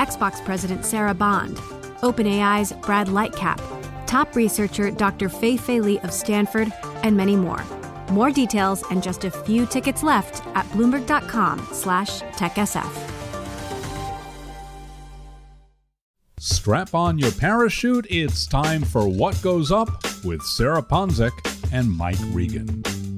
Xbox President Sarah Bond, OpenAI's Brad Lightcap, top researcher Dr. Fei Fei Li of Stanford, and many more. More details and just a few tickets left at bloomberg.com slash techsf. Strap on your parachute. It's time for What Goes Up with Sarah Ponczek and Mike Regan.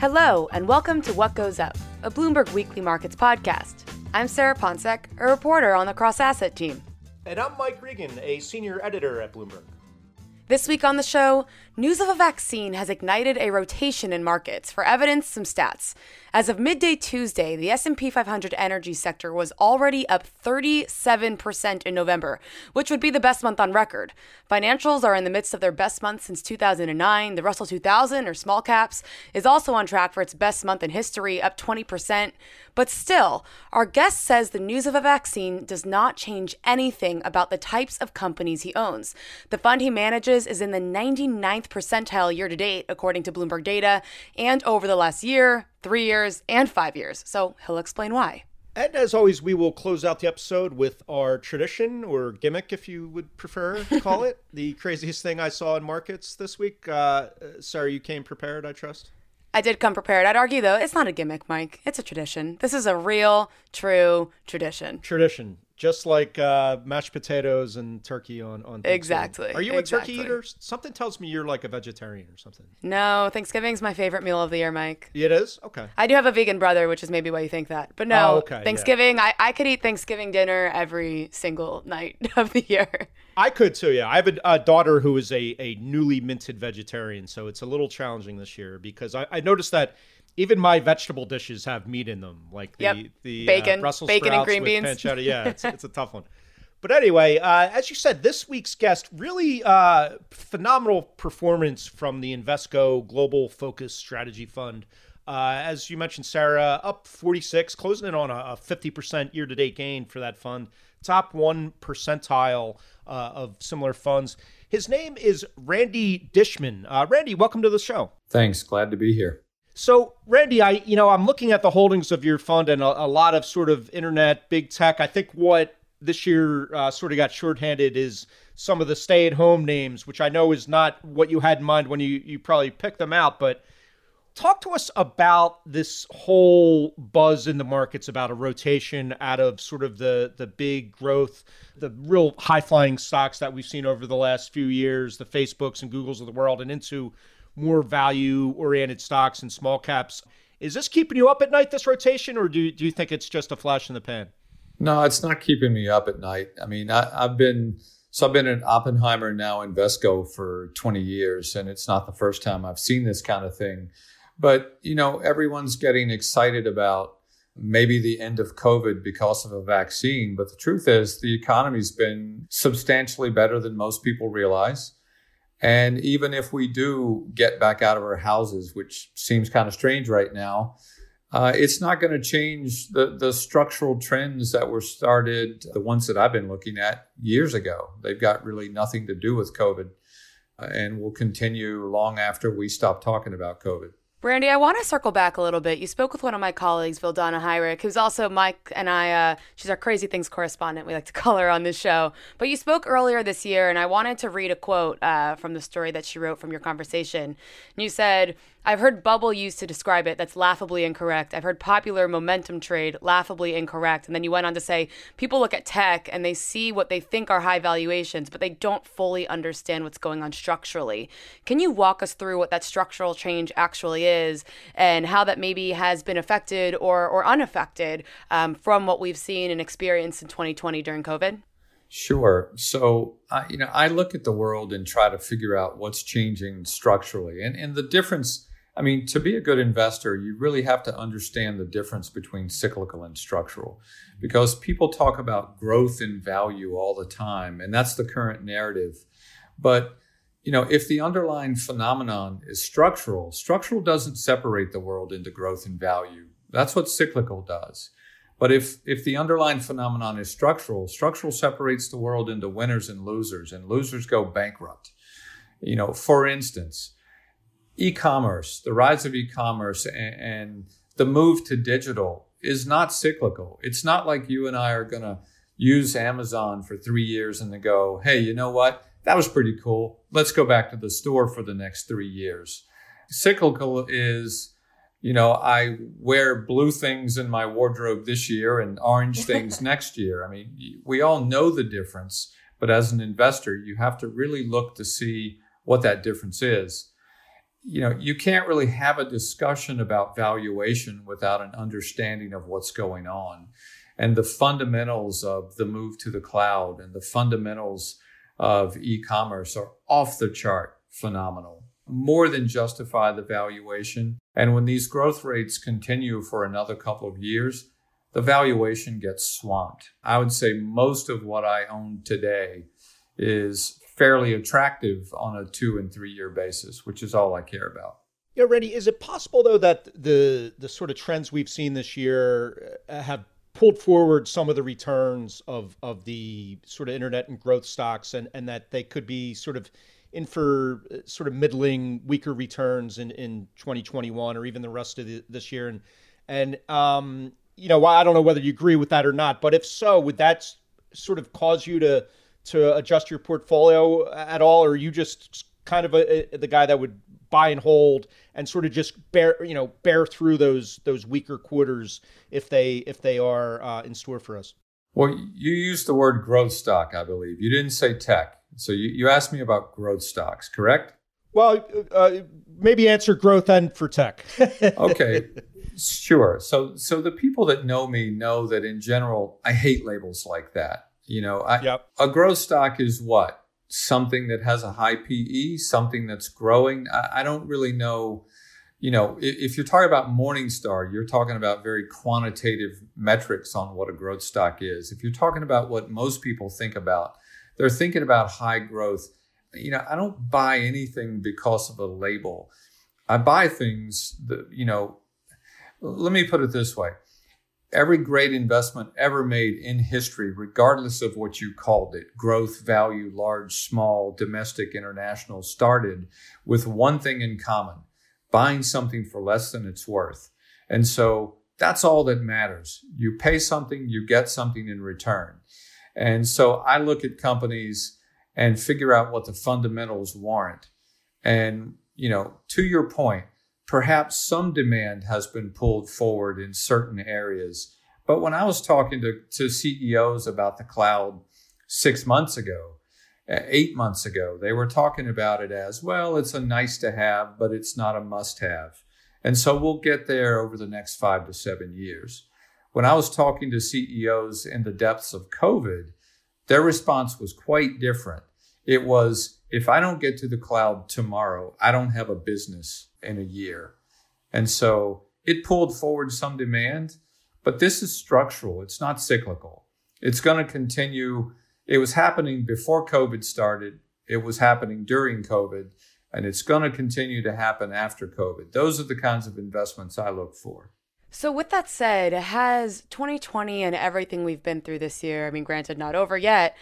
Hello, and welcome to What Goes Up, a Bloomberg Weekly Markets podcast. I'm Sarah Ponczek, a reporter on the cross asset team. And I'm Mike Regan, a senior editor at Bloomberg. This week on the show, news of a vaccine has ignited a rotation in markets. For evidence, some stats. As of midday Tuesday, the S&P 500 energy sector was already up 37% in November, which would be the best month on record. Financials are in the midst of their best month since 2009. The Russell 2000 or small caps is also on track for its best month in history, up 20%. But still, our guest says the news of a vaccine does not change anything about the types of companies he owns. The fund he manages is in the 99th percentile year to date, according to Bloomberg data, and over the last year, three years, and five years. So he'll explain why. And as always, we will close out the episode with our tradition or gimmick, if you would prefer to call it. the craziest thing I saw in markets this week. Uh, sorry, you came prepared, I trust. I did come prepared. I'd argue, though, it's not a gimmick, Mike. It's a tradition. This is a real, true tradition. Tradition just like uh, mashed potatoes and turkey on on exactly. Are you exactly. a turkey eater? Something tells me you're like a vegetarian or something. No, Thanksgiving's my favorite meal of the year, Mike. It is okay. I do have a vegan brother, which is maybe why you think that. But no, oh, okay, Thanksgiving, yeah. I I could eat Thanksgiving dinner every single night of the year. I could too. Yeah, I have a, a daughter who is a a newly minted vegetarian, so it's a little challenging this year because I, I noticed that even my vegetable dishes have meat in them, like the yep. the bacon, uh, Brussels bacon sprouts and green with beans. pancetta. Yeah, it's, it's a tough one. But anyway, uh, as you said, this week's guest really uh, phenomenal performance from the Invesco Global Focus Strategy Fund. Uh, as you mentioned, Sarah, up 46, closing in on a, 50% year to date gain for that fund. Top one percentile uh, of similar funds. His name is Randy Dishmon. Uh, Randy, welcome to the show. Thanks. Glad to be here. So, Randy, I you know I'm looking at the holdings of your fund and a, a lot of sort of internet big tech. I think what this year uh, sort of got shorthanded is some of the stay-at-home names, which I know is not what you had in mind when you you probably picked them out. But talk to us about this whole buzz in the markets about a rotation out of sort of the the big growth, the real high-flying stocks that we've seen over the last few years, the Facebooks and Googles of the world, and into more value-oriented stocks and small caps. Is this keeping you up at night, this rotation, or do, do you think it's just a flash in the pan? No, it's not keeping me up at night. I mean, I, have been so I've been in Oppenheimer now Invesco for 20 years, and it's not the first time I've seen this kind of thing. But you know, everyone's getting excited about maybe the end of COVID because of a vaccine. But the truth is, the economy's been substantially better than most people realize. And even if we do get back out of our houses, which seems kind of strange right now, uh, it's not going to change the, the structural trends that were started, the ones that I've been looking at years ago. They've got really nothing to do with COVID uh, and will continue long after we stop talking about COVID. Brandy, I want to circle back a little bit. You spoke with one of my colleagues, Vildana Hajric, who's also Mike and I, uh, she's our Crazy Things correspondent. We like to call her on this show. But you spoke earlier this year, and I wanted to read a quote uh, from the story that she wrote from your conversation. And you said, I've heard bubble used to describe it. That's laughably incorrect. I've heard popular momentum trade laughably incorrect. And then you went on to say people look at tech and they see what they think are high valuations, but they don't fully understand what's going on structurally. Can you walk us through what that structural change actually is and how that maybe has been affected or, or unaffected um, from what we've seen and experienced in 2020 during COVID? Sure. So, you know, I look at the world and try to figure out what's changing structurally. And, and the difference I mean, to be a good investor, you really have to understand the difference between cyclical and structural because people talk about growth in value all the time, and that's the current narrative. But you know, if the underlying phenomenon is structural, structural doesn't separate the world into growth and value. That's what cyclical does. But if if the underlying phenomenon is structural, structural separates the world into winners and losers, and losers go bankrupt. You know, for instance, e-commerce, the rise of e-commerce and, and the move to digital is not cyclical. It's not like you and I are going to use Amazon for three years and then go, hey, you know what? That was pretty cool. Let's go back to the store for the next three years. Cyclical is, you know, I wear blue things in my wardrobe this year and orange things next year. I mean, we all know the difference, but as an investor, you have to really look to see what that difference is you know, you can't really have a discussion about valuation without an understanding of what's going on. And the fundamentals of the move to the cloud and the fundamentals of e-commerce are off the chart phenomenal more than justify the valuation. And when these growth rates continue for another couple of years the valuation gets swamped. I would say most of what i own today is fairly attractive on a two and three year basis, which is all I care about. Yeah, Randy, is it possible though that the the sort of trends we've seen this year uh, have pulled forward some of the returns of of the sort of internet and growth stocks, and and that they could be sort of in for uh, sort of middling, weaker returns in in 2021 or even the rest of the, this year, and and um, you know, I don't know whether you agree with that or not, but if so, would that sort of cause you to to adjust your portfolio at all, or are you just kind of a, a, the guy that would buy and hold and sort of just bear you know bear through those those weaker quarters if they if they are uh, in store for us? Well, you used the word growth stock, I believe. You didn't say tech. So you, you asked me about growth stocks, correct? Well, uh, maybe answer growth and for tech. okay, sure. So so the people that know me know that in general I hate labels like that. You know, I, yep. a growth stock is what? Something that has a high PE, something that's growing. I, I don't really know. You know, if, if you're talking about Morningstar, you're talking about very quantitative metrics on what a growth stock is. If you're talking about what most people think about, they're thinking about high growth. You know, I don't buy anything because of a label. I buy things that, you know, let me put it this way every great investment ever made in history, regardless of what you called it growth, value, large, small, domestic, international started with one thing in common buying something for less than it's worth. And so that's all that matters. You pay something, you get something in return. And so I look at companies and figure out what the fundamentals warrant. And, you know, to your point, perhaps some demand has been pulled forward in certain areas. But when I was talking to, to CEOs about the cloud six months ago, eight months ago, they were talking about it as well, it's a nice to have, but it's not a must have. And so we'll get there over the next five to seven years. When I was talking to CEOs in the depths of COVID, their response was quite different. It was, if I don't get to the cloud tomorrow, I don't have a business in a year. And so it pulled forward some demand, but this is structural. It's not cyclical. It's going to continue. It was happening before COVID started. It was happening during COVID, and it's going to continue to happen after COVID. Those are the kinds of investments I look for. So, with that said, has 2020 and everything we've been through this year, I mean, granted, not over yet,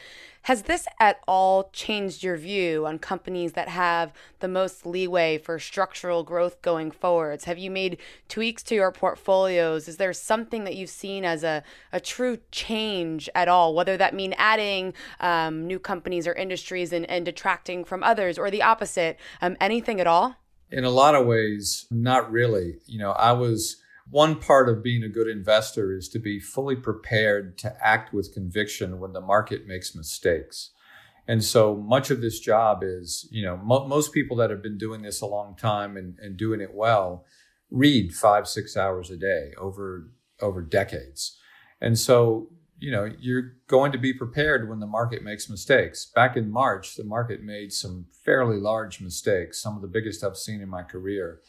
has this at all changed your view on companies that have the most leeway for structural growth going forwards? Have you made tweaks to your portfolios? Is there something that you've seen as a, a true change at all, whether that mean adding um, new companies or industries and, and detracting from others or the opposite? Um, anything at all? In a lot of ways, not really. You know, I was one part of being a good investor is to be fully prepared to act with conviction when the market makes mistakes. And so much of this job is, you know, mo- most people that have been doing this a long time and, and doing it well read five, six hours a day over, over decades. And so, you know, you're going to be prepared when the market makes mistakes. Back in March, the market made some fairly large mistakes, some of the biggest I've seen in my career.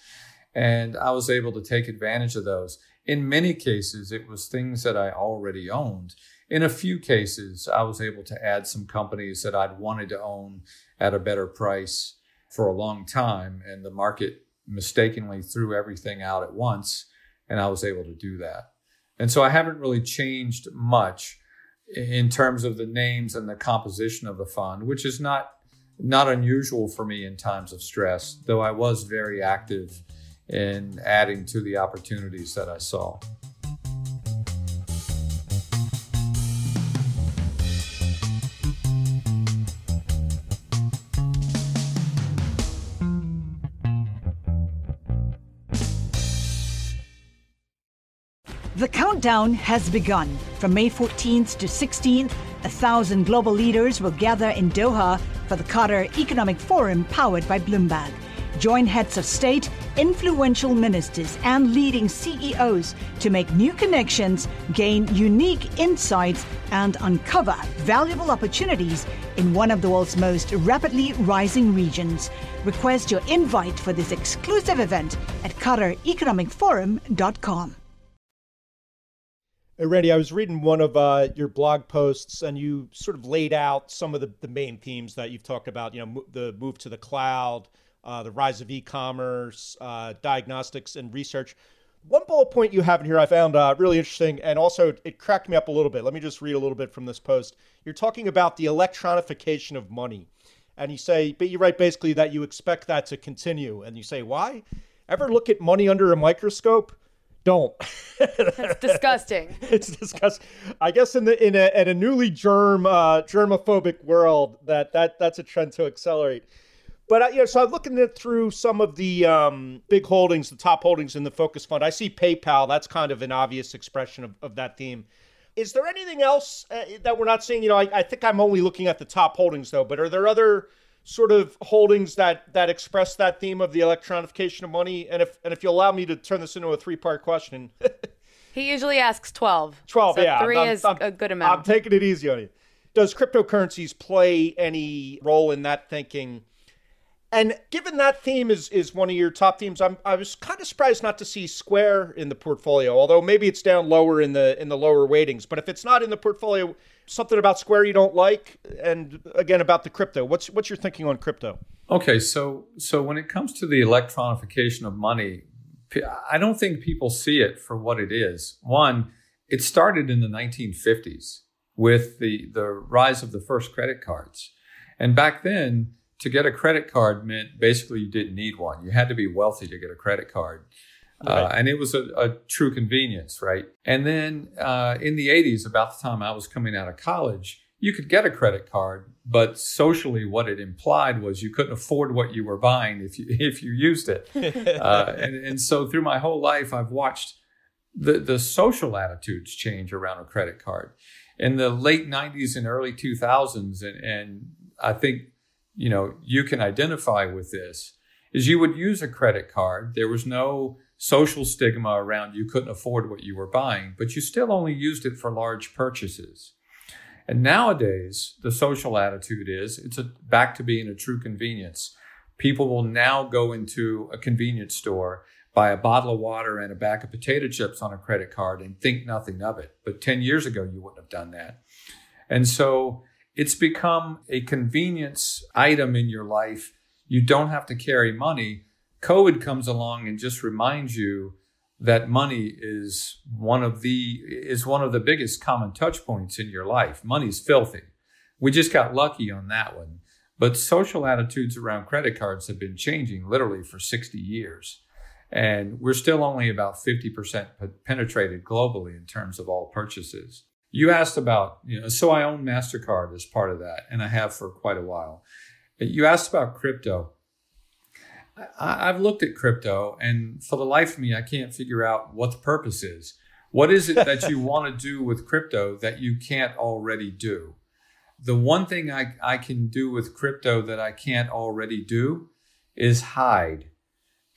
And I was able to take advantage of those. In many cases, it was things that I already owned. In a few cases, I was able to add some companies that I'd wanted to own at a better price for a long time. And the market mistakenly threw everything out at once. And I was able to do that. And so I haven't really changed much in terms of the names and the composition of the fund, which is not not unusual for me in times of stress, though I was very active in adding to the opportunities that I saw. The countdown has begun. From May 14th to 16th, a thousand global leaders will gather in Doha for the Qatar Economic Forum powered by Bloomberg. Join heads of state, influential ministers, and leading CEOs to make new connections, gain unique insights, and uncover valuable opportunities in one of the world's most rapidly rising regions. Request your invite for this exclusive event at QatarEconomicForum.com. Hey, Randy, I was reading one of uh, your blog posts, and you sort of laid out some of the, the main themes that you've talked about. You know, the move to the cloud, uh, the rise of e-commerce, uh, diagnostics, and research. One bullet point you have in here I found uh, really interesting, and also it cracked me up a little bit. Let me just read a little bit from this post. You're talking about the electronification of money, and you say, but you write basically that you expect that to continue, and you say why? Ever look at money under a microscope? don't. That's disgusting. it's disgusting. I guess in the in a, in a newly germ uh, germophobic world, that that that's a trend to accelerate. But uh, yeah, so I'm looking at through some of the um, big holdings, the top holdings in the focus fund. I see PayPal. That's kind of an obvious expression of, of that theme. Is there anything else uh, that we're not seeing? You know, I, I think I'm only looking at the top holdings though. But are there other sort of holdings that that express that theme of the electronification of money? And if and if you allow me to turn this into a three part question. he usually asks 12. 12, so yeah. 3 I'm, is I'm, a good amount. I'm taking it easy on you. Does cryptocurrencies play any role in that thinking? And given that theme is is one of your top themes, I'm I was kind of surprised not to see Square in the portfolio. Although maybe it's down lower in the in the lower weightings. But if it's not in the portfolio, something about Square you don't like, and again about the crypto. What's what's your thinking on crypto? Okay, so so when it comes to the electronification of money, I don't think people see it for what it is. One, it started in the 1950s with the the rise of the first credit cards, and back then to get a credit card meant basically you didn't need one. You had to be wealthy to get a credit card. Uh, right. Uh, and it was a, a, true convenience, right? And then uh, in the 80s, about the time I was coming out of college, you could get a credit card, but socially, what it implied was you couldn't afford what you were buying if you if you used it. uh, and, and so through my whole life, I've watched the the social attitudes change around a credit card. In the late 90s and early 2000s, and, and I think you know you can identify with this is you would use a credit card. There was no social stigma around you couldn't afford what you were buying but you still only used it for large purchases. And nowadays the social attitude is it's a, back to being a true convenience. People will now go into a convenience store buy a bottle of water and a bag of potato chips on a credit card and think nothing of it. But 10 years ago you wouldn't have done that. And so it's become a convenience item in your life. You don't have to carry money. COVID comes along and just reminds you that money is one of the is one of the biggest common touch points in your life. Money's filthy. We just got lucky on that one. But social attitudes around credit cards have been changing literally for 60 years. And we're still only about 50% penetrated globally in terms of all purchases. You asked about, you know, so I own MasterCard as part of that, and I have for quite a while. You asked about crypto. I, have looked at crypto, and for the life of me, I can't figure out what the purpose is. What is it that you want to do with crypto that you can't already do? The one thing I, I can do with crypto that I can't already do is hide.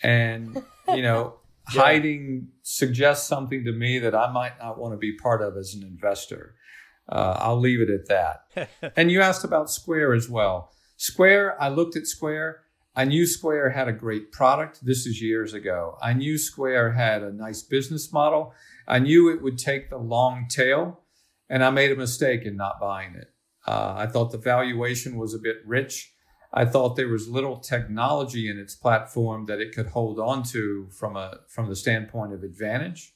And, you know, yeah. hiding suggests something to me that I might not want to be part of as an investor. Uh, I'll leave it at that. and you asked about Square as well. Square, I looked at Square I knew Square had a great product. This is years ago. I knew Square had a nice business model. I knew it would take the long tail, and I made a mistake in not buying it. Uh, I thought the valuation was a bit rich. I thought there was little technology in its platform that it could hold on to from a from the standpoint of advantage.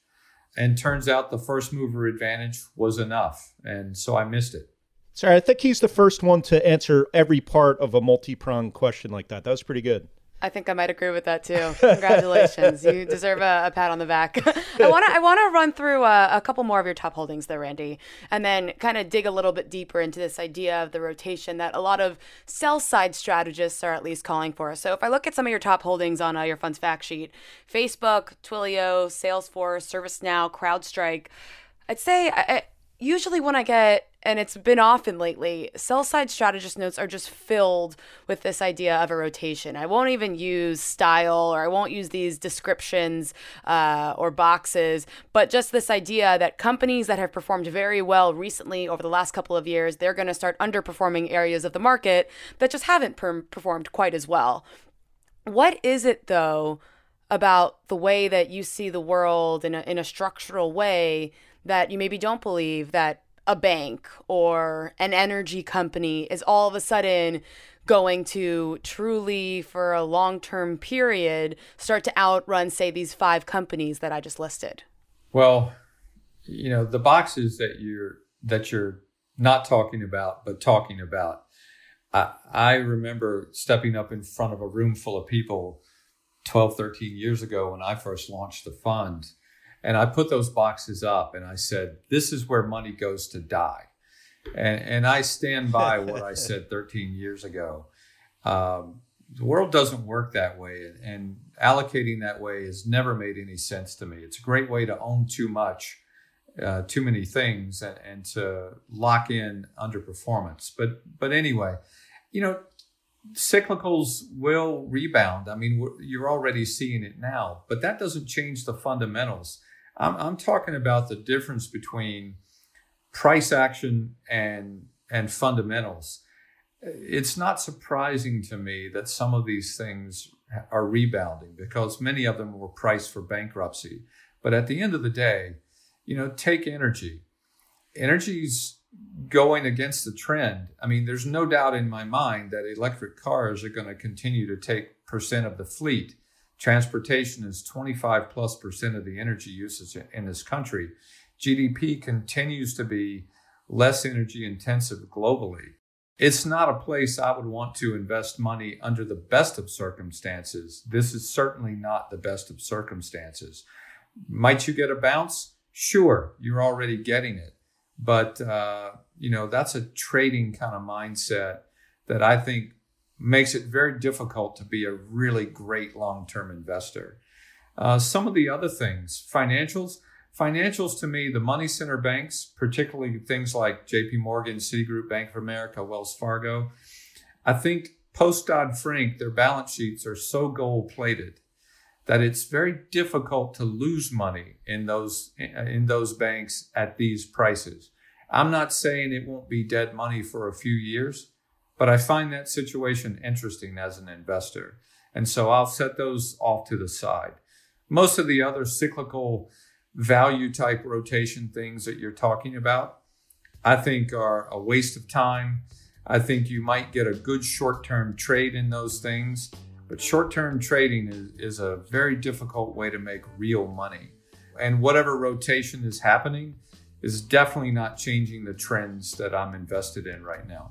And turns out the first mover advantage was enough, and so I missed it. Sorry, I think he's the first one to answer every part of a multi-pronged question like that. That was pretty good. I think I might agree with that too. Congratulations, you deserve a, a, pat on the back. I want to I want to run through a, a, couple more of your top holdings there, Randy, and then kind of dig a little bit deeper into this idea of the rotation that a lot of sell side strategists are at least calling for. So if I look at some of your top holdings on uh, your fund's fact sheet, Facebook, Twilio, Salesforce, ServiceNow, CrowdStrike, I'd say I, usually when I get, and it's been often lately, sell side strategist notes are just filled with this idea of a rotation. I won't even use style or I won't use these descriptions uh, or boxes, but just this idea that companies that have performed very well recently over the last couple of years, they're going to start underperforming areas of the market that just haven't per- performed quite as well. What is it though? About the way that you see the world in a, in a structural way that you maybe don't believe that a bank or an energy company is all of a sudden going to truly, for a long term period, start to outrun, say, these five companies that I just listed? Well, you know, the boxes that you're that you're not talking about, but talking about. I, I remember stepping up in front of a room full of people 12, 13 years ago when I first launched the fund and I put those boxes up and I said, this is where money goes to die. And, and I stand by what I said 13 years ago. Um, the world doesn't work that way. And, and allocating that way has never made any sense to me. It's a great way to own too much, uh, too many things, and, and to lock in underperformance. But, but anyway, you know, cyclicals will rebound. I mean, you're already seeing it now, but that doesn't change the fundamentals. I'm, I'm talking about the difference between price action and and fundamentals. It's not surprising to me that some of these things are rebounding because many of them were priced for bankruptcy. But at the end of the day, you know, take energy. Energy's going against the trend. I mean, there's no doubt in my mind that electric cars are going to continue to take percent of the fleet. Transportation is 25 plus percent of the energy usage in this country. GDP continues to be less energy intensive globally. It's not a place I would want to invest money under the best of circumstances. This is certainly not the best of circumstances. Might you get a bounce? Sure, you're already getting it. But, uh, you know, that's a trading kind of mindset that I think makes it very difficult to be a really great long term investor. Uh, some of the other things, financials, financials to me, the money center banks, particularly things like JP Morgan, Citigroup, Bank of America, Wells Fargo, I think post Dodd Frank, their balance sheets are so gold plated that it's very difficult to lose money in those in those banks at these prices. I'm not saying it won't be dead money for a few years, but I find that situation interesting as an investor. And so I'll set those off to the side. Most of the other cyclical value type rotation things that you're talking about, I think are a waste of time. I think you might get a good short term trade in those things, but short term trading is, is a very difficult way to make real money. And whatever rotation is happening is definitely not changing the trends that I'm invested in right now.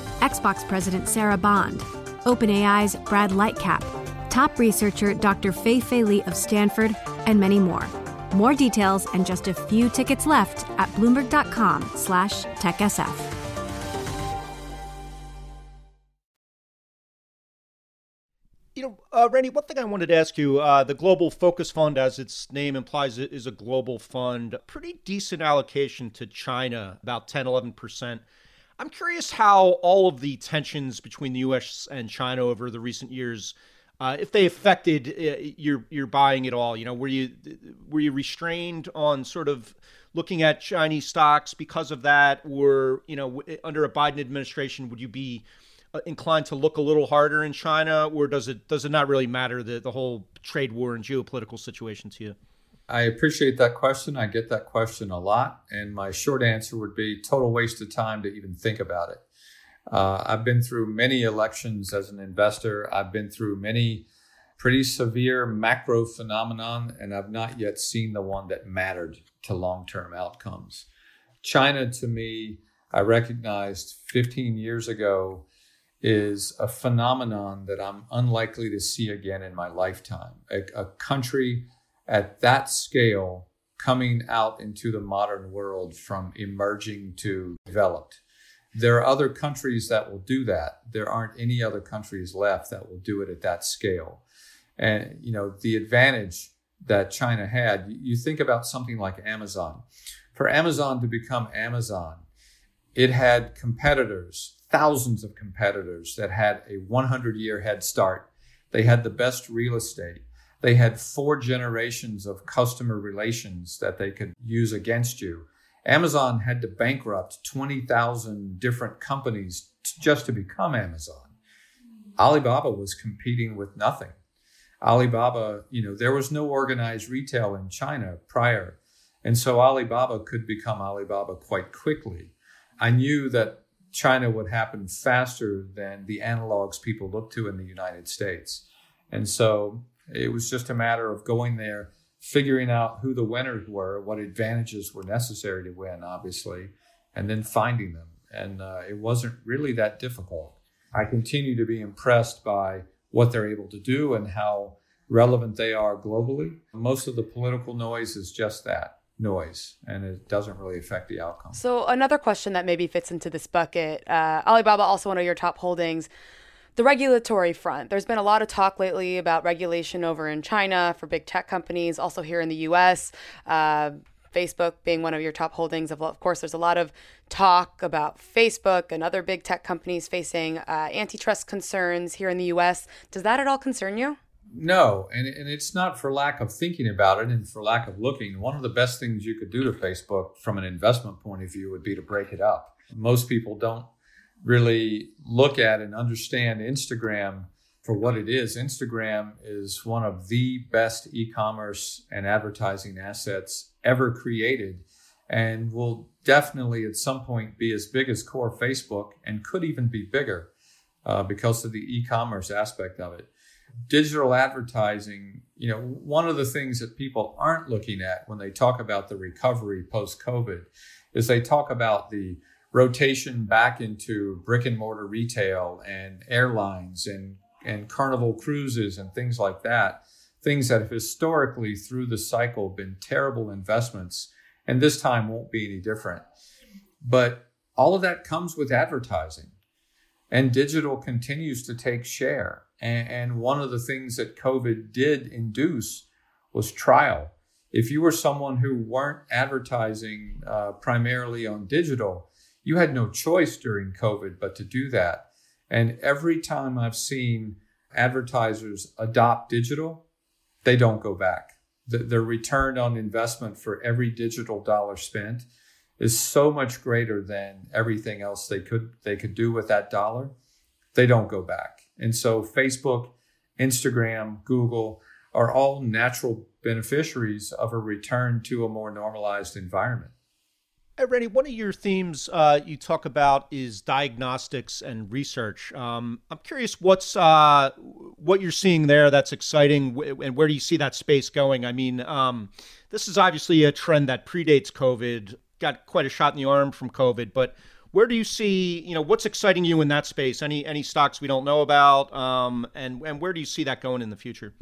Xbox President Sarah Bond, OpenAI's Brad Lightcap, top researcher Dr. Fei Fei Li of Stanford, and many more. More details and just a few tickets left at bloomberg.com/techsf. You know, uh, Randy, one thing I wanted to ask you uh, the Global Focus Fund, as its name implies, is a global fund. Pretty decent allocation to China, about 10, 11%. I'm curious how all of the tensions between the U.S. and China over the recent years, uh, if they affected uh, your your buying at all. You know, were you were you restrained on sort of looking at Chinese stocks because of that, or you know, under a Biden administration, would you be uh, inclined to look a little harder in China, or does it does it not really matter the the whole trade war and geopolitical situation to you? I appreciate that question. I get that question a lot, and my short answer would be total waste of time to even think about it. Uh, I've been through many elections as an investor. I've been through many pretty severe macro phenomenon, and I've not yet seen the one that mattered to long-term outcomes. China, to me, I recognized 15 years ago is a phenomenon that I'm unlikely to see again in my lifetime. A, a, country at that scale coming out into the modern world from emerging to developed. There are other countries that will do that. There aren't any other countries left that will do it at that scale. And, you know, the advantage that China had, you think about something like Amazon. For Amazon to become Amazon, it had competitors thousands of competitors that had a 100 year head start. They had the best real estate. They had four generations of customer relations that they could use against you. Amazon had to bankrupt 20,000 different companies just to become Amazon. Alibaba was competing with nothing. Alibaba, you know, there was no organized retail in China prior. And so Alibaba could become Alibaba quite quickly. I knew that China would happen faster than the analogs people look to in the United States. And so it was just a matter of going there, figuring out who the winners were, what advantages were necessary to win, obviously, and then finding them. And uh, it wasn't really that difficult. I continue to be impressed by what they're able to do and how relevant they are globally. Most of the political noise is just that noise and it doesn't really affect the outcome. So, another question that maybe fits into this bucket uh, Alibaba, also one of your top holdings. The regulatory front. There's been a lot of talk lately about regulation over in China for big tech companies, also here in the US. Uh, Facebook being one of your top holdings. Of, course, there's a lot of talk about Facebook and other big tech companies facing uh, antitrust concerns here in the US. Does that at all concern you? No, and, and it's not for lack of thinking about it and for lack of looking. One of the best things you could do to Facebook from an investment point of view would be to break it up. Most people don't really look at and understand Instagram for what it is. Instagram is one of the best e commerce and advertising assets ever created and will definitely at some point be as big as core Facebook and could even be bigger uh, because of the e commerce aspect of it digital advertising, you know, one of the things that people aren't looking at when they talk about the recovery post COVID is they talk about the rotation back into brick and mortar retail and airlines and, and carnival cruises and things like that. Things that have historically through the cycle been terrible investments and this time won't be any different. But all of that comes with advertising and digital continues to take share. And, and one of the things that COVID did induce was trial. If you were someone who weren't advertising uh, primarily on digital, you had no choice during COVID but to do that. And every time I've seen advertisers adopt digital, they don't go back. The, the return on investment for every digital dollar spent is so much greater than everything else they could they could do with that dollar. They don't go back. And so Facebook, Instagram, Google are all natural beneficiaries of a return to a more normalized environment. Hey, Randy, one of your themes uh, you talk about is diagnostics and research. Um, I'm curious what's uh, what you're seeing there that's exciting, and where do you see that space going? I mean, um, this is obviously a trend that predates COVID, got quite a shot in the arm from COVID, but Where do you see, you know, what's exciting you in that space? Any any stocks we don't know about, um, and and where do you see that going in the future?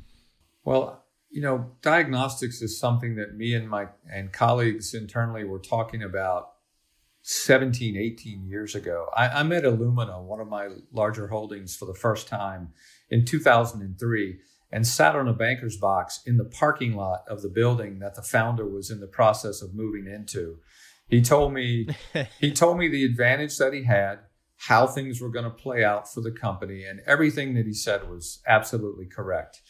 Well, you know, diagnostics is something that me and my and colleagues internally were talking about 17, 18 years ago. I, I met Illumina, one of my larger holdings, for the first time in 2003 and sat on a banker's box in the parking lot of the building that the founder was in the process of moving into. He told me he told me the advantage that he had, how things were going to play out for the company, and everything that he said was absolutely correct.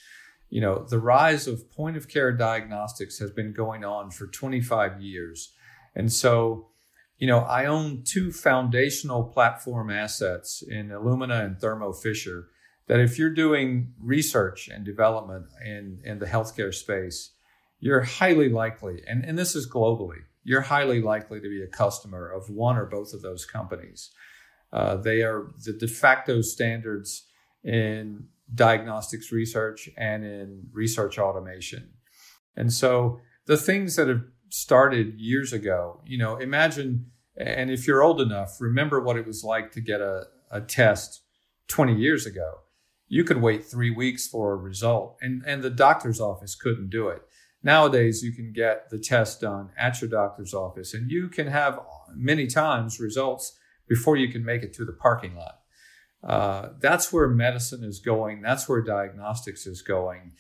You know, the rise of point of care diagnostics has been going on for 25 years. And so, you know, I own two foundational platform assets in Illumina and Thermo Fisher that if you're doing research and development in, in the healthcare space, you're highly likely, and, and this is globally, you're highly likely to be a customer of one or both of those companies. Uh, they are the de facto standards in diagnostics research and in research automation. And so the things that have started years ago, you know, imagine, and if you're old enough, remember what it was like to get a, a test 20 years ago you could wait three weeks for a result, and, and the doctor's office couldn't do it. Nowadays, you can get the test done at your doctor's office, and you can have many times results before you can make it to the parking lot. Uh, that's where medicine is going. That's where diagnostics is going.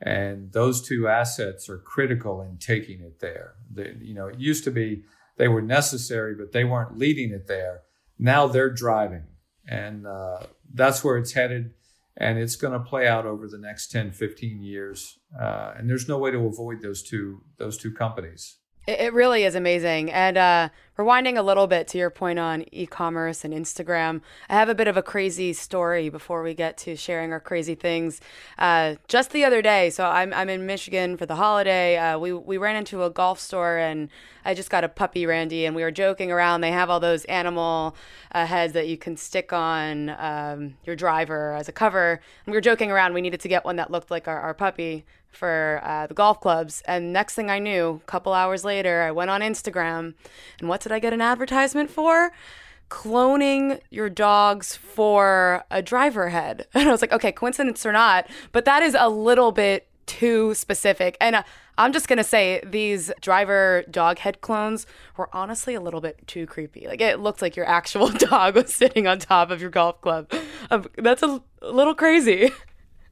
And those two assets are critical in taking it there. They, you know, it used to be they were necessary, but they weren't leading it there. Now they're driving. And uh, that's where it's headed and it's going to play out over the next 10 15 years uh, and there's no way to avoid those two those two companies it, really is amazing. And uh, rewinding a little bit to your point on e-commerce and instagram i have a bit of a crazy story before we get to sharing our crazy things. Uh, just the other day so i'm, I'm in michigan for the holiday. Uh, we, we ran into a golf store and i just got a puppy randy and we were joking around. They have all those animal uh, heads that you can stick on um, your driver as a cover. And we were joking around. We needed to get one that looked like our, our puppy for uh, the golf clubs. And next thing I knew, a couple hours later, I went on Instagram, and what did I get an advertisement for? Cloning your dogs for a driver head. And I was like, okay, coincidence or not, but that is a little bit too specific. And uh, I'm just going to say these driver dog head clones were honestly a little bit too creepy. Like it looked like your actual dog was sitting on top of your golf club. Um, that's a, a little crazy.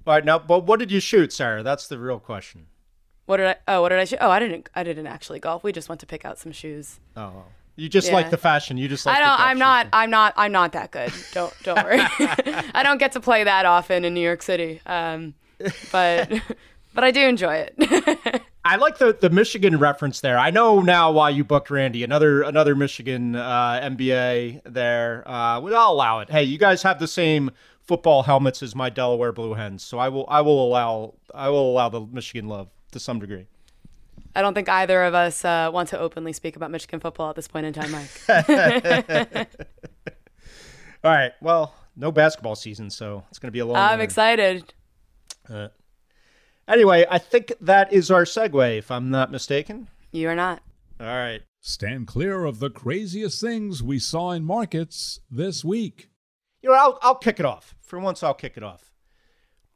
All right, now, but what did you shoot, Sarah? That's the real question. What did I? Oh, what did I shoot? Oh, I didn't. I didn't actually golf. We just went to pick out some shoes. Oh, you just yeah. like the fashion. You just like. I don't. I'm not. I'm not. I'm not that good. Don't. Don't worry. I don't get to play that often in New York City. Um, but but I do enjoy it. I like the the Michigan reference there. I know now why you booked Randy. Another another Michigan uh, MBA there. Uh, well, I'll allow it. Hey, you guys have the same football helmets as my Delaware Blue Hens. So I will I will allow I will allow the Michigan love to some degree. I don't think either of us uh, want to openly speak about Michigan football at this point in time, Mike. All right. Well, no basketball season, so it's going to be a long. I'm excited. Uh, anyway, I think that is our segue, if I'm not mistaken. You are not. All right. Stand clear of the craziest things we saw in markets this week you know, I'll, I'll kick it off. For once, I'll kick it off.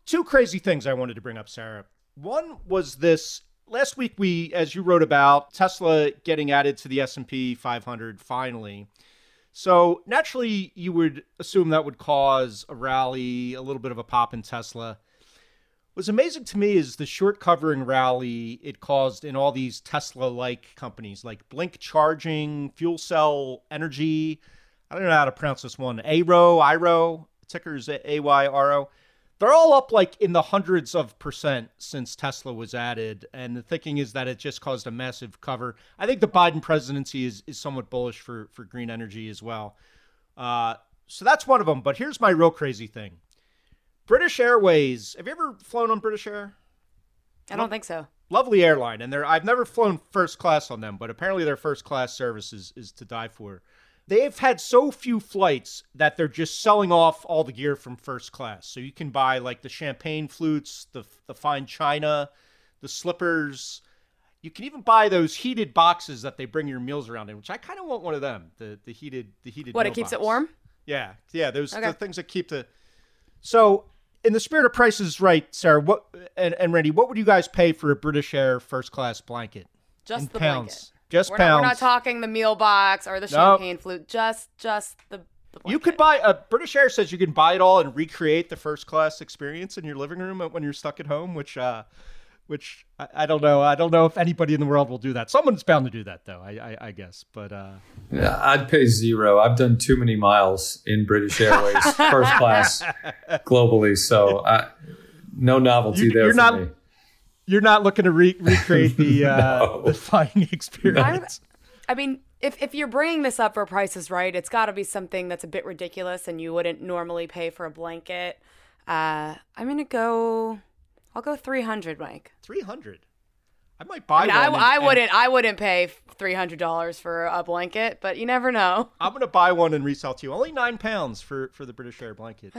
Two crazy things I wanted to bring up, Sarah. One was this last week we as you wrote about Tesla getting added to the S&P 500 finally. So, naturally you would assume that would cause a rally, a little bit of a pop in Tesla. What's amazing to me is the short covering rally it caused in all these Tesla like companies like Blink Charging, Fuel Cell Energy, I don't know how to pronounce this one. Ayro, Iro, ticker's A Y R O. They're all up like in the hundreds of percent since Tesla was added. And the thinking is that it just caused a massive cover. I think the Biden presidency is, is somewhat bullish for, for green energy as well. Uh, so that's one of them. But here's my real crazy thing British Airways. Have you ever flown on British Air? I don't think so. Lovely airline. And they're, I've never flown first class on them, but apparently their first class service is, is to die for they've had so few flights that they're just selling off all the gear from first class. So you can buy like the champagne flutes, the the fine china, the slippers. You can even buy those heated boxes that they bring your meals around in, which I kind of want one of them. The the heated the heated. What it keeps box. it warm? Yeah, yeah. Those Okay. the things that keep the. So, in the spirit of prices right, Sarah, what and, and Randy, what would you guys pay for a British Air first class blanket? Just the pounds. Blanket. Just We're pounds. not, we're not talking the meal box or the Nope. champagne flute. Just just the. the You could buy a British Air says you can buy it all and recreate the first class experience in your living room when you're stuck at home, which uh which I, I don't know. I don't know if anybody in the world will do that. Someone's bound to do that though, I I, I guess. But uh Yeah, I'd pay zero. I've done too many miles in British Airways first class globally, so I, no novelty You- there you're for not- me. You're not looking to re- recreate the uh No. the flying experience. I mean, if if you're bringing this up for prices right, it's got to be something that's a bit ridiculous, and you wouldn't normally pay for a blanket. Uh, I'm gonna go. I'll go 300, Mike. 300. I might buy I, mean, one. I, and- I wouldn't. I wouldn't pay 300 dollars for a blanket, but you never know. I'm gonna buy one and resell to you. Only nine pounds for for the British Air blanket.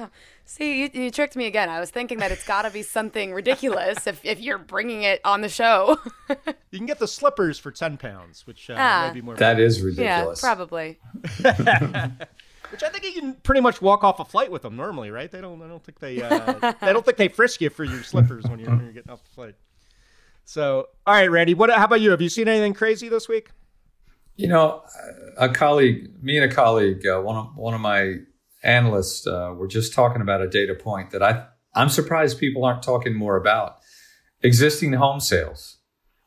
See, you, you tricked me again. I was thinking that it's got to be something ridiculous if if you're bringing it on the show. You can get the slippers for ten pounds, which uh, Ah. may be more. That is ridiculous. yeah, probably. Which I think you can pretty much walk off a flight with them normally, right? They don't. I don't think they. Uh, they don't think they frisk you for your slippers when you're, when you're getting off the flight. So, all right, Randy. What? How about you? Have you seen anything crazy this week? You know, a colleague, me and a colleague, uh, one of one of my analysts, uh, were just talking about a data point that I I'm surprised people aren't talking more about. Existing home sales,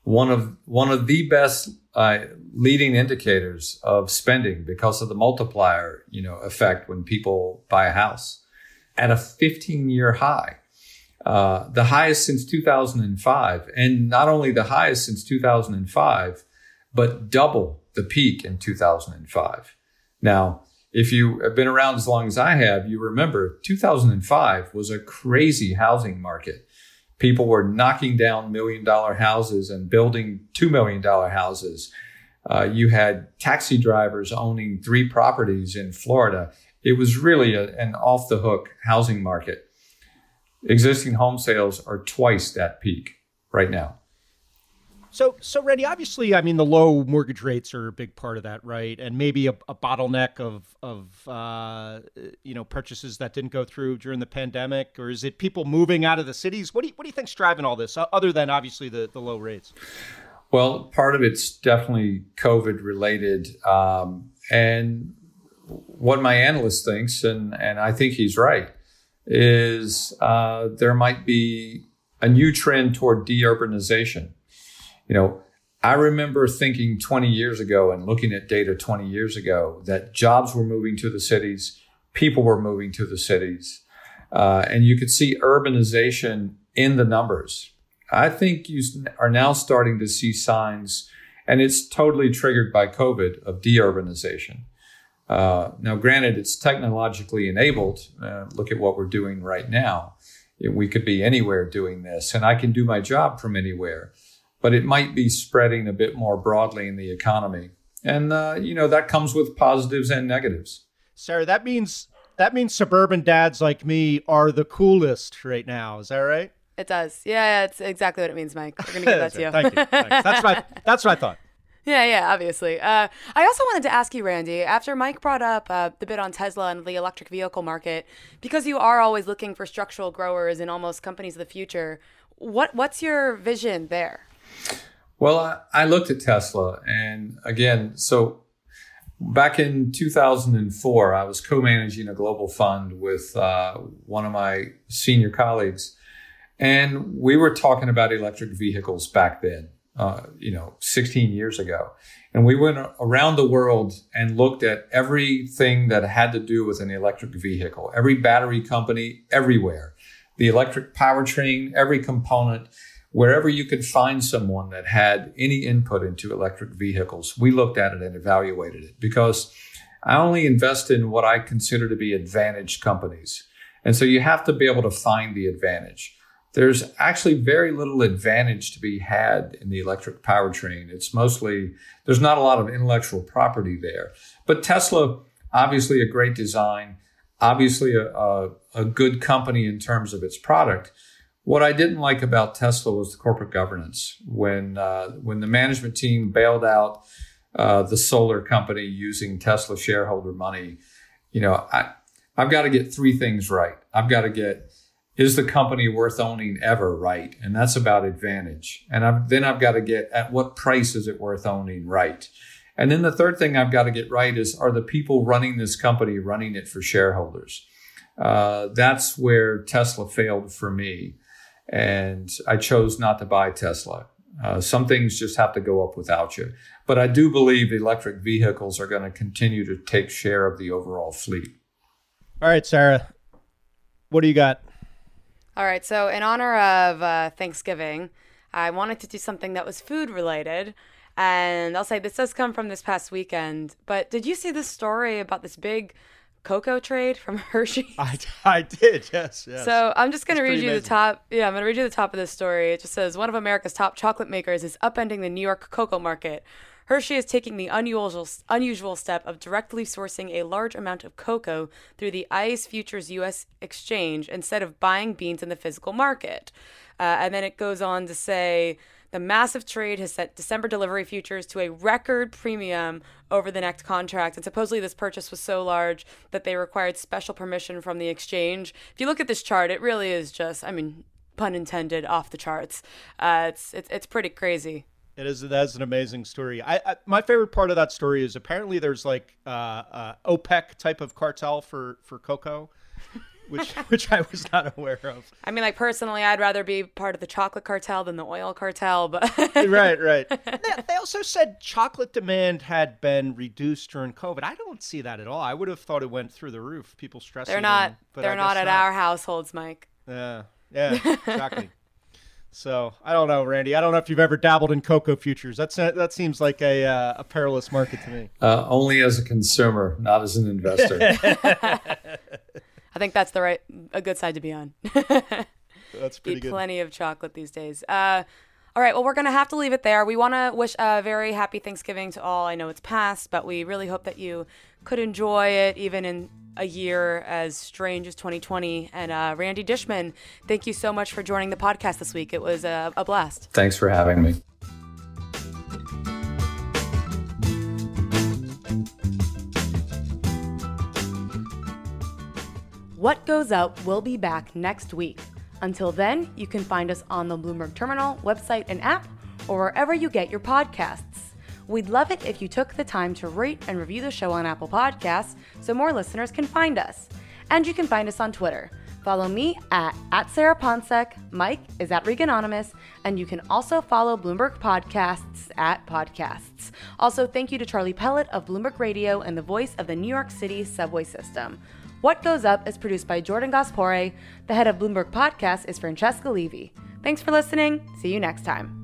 one of one of the best uh, leading indicators of spending because of the multiplier, you know, effect when people buy a house, at a 15 year high. Uh, the highest since 2005, and not only the highest since 2005, but double the peak in 2005. Now, if you have been around as long as I have, you remember 2005 was a crazy housing market. People were knocking down million dollar houses and building $2 million houses. Uh, you had taxi drivers owning three properties in Florida. It was really a, an off the hook housing market. Existing home sales are twice that peak right now. So, so Randy, obviously, I mean, the low mortgage rates are a big part of that, right? And maybe a, a bottleneck of of uh, you know purchases that didn't go through during the pandemic, or is it people moving out of the cities? What do you, what do you think's driving all this, other than obviously the, the low rates? Well, part of it's definitely COVID related. Um, and what my analyst thinks, and, and I think he's right, is uh, there might be a new trend toward deurbanization. You know, I remember thinking 20 years ago and looking at data 20 years ago that jobs were moving to the cities, people were moving to the cities, uh, and you could see urbanization in the numbers. I think you are now starting to see signs, and it's totally triggered by COVID, of deurbanization. Uh, now, granted, it's technologically enabled. Uh, look at what we're doing right now. We could be anywhere doing this, and I can do my job from anywhere. But it might be spreading a bit more broadly in the economy, and uh, you know that comes with positives and negatives. Sarah, that means that means suburban dads like me are the coolest right now. Is that right? It does. Yeah, yeah, it's exactly what it means, Mike. We're gonna give that to you. Thank you. Thanks. That's what I, that's what I thought. Yeah, yeah, obviously. Uh, I also wanted to ask you, Randy, after Mike brought up uh, the bit on Tesla and the electric vehicle market, because you are always looking for structural growers in almost companies of the future. What what's your vision there? Well, I, I looked at Tesla, and again, so back in 2004, I was co-managing a global fund with uh, one of my senior colleagues, and we were talking about electric vehicles back then. Uh, you know, 16 years ago, and we went around the world and looked at everything that had to do with an electric vehicle, every battery company, everywhere, the electric powertrain, every component wherever you could find someone that had any input into electric vehicles, we looked at it and evaluated it because I only invest in what I consider to be advantage companies. And so you have to be able to find the advantage. There's actually very little advantage to be had in the electric powertrain. It's mostly, there's not a lot of intellectual property there. But Tesla, obviously a great design, obviously a, a, a good company in terms of its product. What I didn't like about Tesla was the corporate governance. When uh, when the management team bailed out uh, the solar company using Tesla shareholder money, you know, I I've got to get three things right. I've got to get is the company worth owning ever right, and that's about advantage. And I've, then I've got to get at what price is it worth owning right. And then the third thing I've got to get right is are the people running this company running it for shareholders? Uh, that's where Tesla failed for me. And I chose not to buy Tesla. Uh, some things just have to go up without you. But I do believe electric vehicles are going to continue to take share of the overall fleet. All right, Sarah, what do you got? All right, so in honor of uh, Thanksgiving, I wanted to do something that was food related. And I'll say this does come from this past weekend. But did you see this story about this big cocoa trade from Hershey? I, I did, yes, yes. So I'm just going to read you amazing. the top. Yeah, I'm going to read you the top of this story. It just says one of America's top chocolate makers is upending the New York cocoa market. Hershey is taking the unusual unusual step of directly sourcing a large amount of cocoa through the ICE Futures U.S. exchange instead of buying beans in the physical market. Uh, and then it goes on to say the massive trade has set December delivery futures to a record premium over the next contract. And supposedly, this purchase was so large that they required special permission from the exchange. If you look at this chart, it really is just, I mean, pun intended, off the charts. Uh, it's, it's, it's pretty crazy. It is that's an amazing story. I, I, my favorite part of that story is apparently there's like uh, uh, OPEC type of cartel for for cocoa, which which I was not aware of. I mean, like personally, I'd rather be part of the chocolate cartel than the oil cartel, but right, right. They, they also said chocolate demand had been reduced during COVID. I don't see that at all. I would have thought it went through the roof. People stressing. they're not. them, but they're I not at our households, Mike. Yeah, yeah, exactly. So I don't know, Randy. I don't know if you've ever dabbled in cocoa futures. That's that seems like a uh, a perilous market to me. Uh, only as a consumer, not as an investor. I think that's the right, a good side to be on. That's pretty Eat good. plenty of chocolate these days. Uh, all right, well, we're going to have to leave it there. We want to wish a very happy Thanksgiving to all. I know it's past, but we really hope that you could enjoy it even in a year as strange as 2020. And uh, Randy Dishmon, thank you so much for joining the podcast this week. It was a, a blast. Thanks for having me. What Goes Up will be back next week. Until then, you can find us on the Bloomberg Terminal website and app, or wherever you get your podcasts. We'd love it if you took the time to rate and review the show on Apple Podcasts so more listeners can find us. And you can find us on Twitter. Follow me at, at Sarah Ponczek, Mike is at Reganonymous, and you can also follow Bloomberg Podcasts at Podcasts. Also, thank you to Charlie Pellett of Bloomberg Radio and the voice of the New York City subway system. What Goes Up is produced by Jordan Gass-Poore'. The head of Bloomberg Podcast is Francesca Levy. Thanks for listening. See you next time.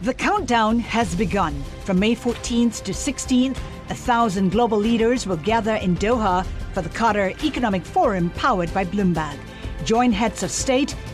The countdown has begun. From May 14th to 16th, a thousand global leaders will gather in Doha for the Qatar Economic Forum powered by Bloomberg. Join heads of state,